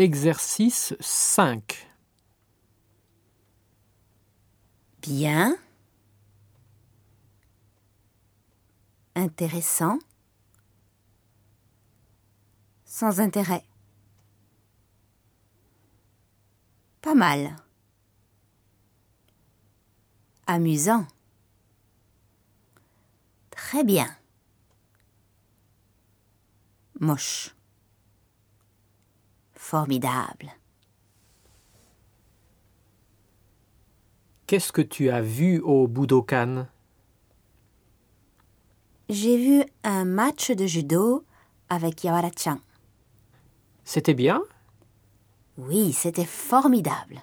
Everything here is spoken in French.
Exercice 5. Bien. Intéressant. Sans intérêt. Pas mal. Amusant. Très bien. Moche. Formidable. Qu'est-ce que tu as vu au Budokan? J'ai vu un match de judo avec Yawara-chan. C'était bien? Oui, c'était formidable.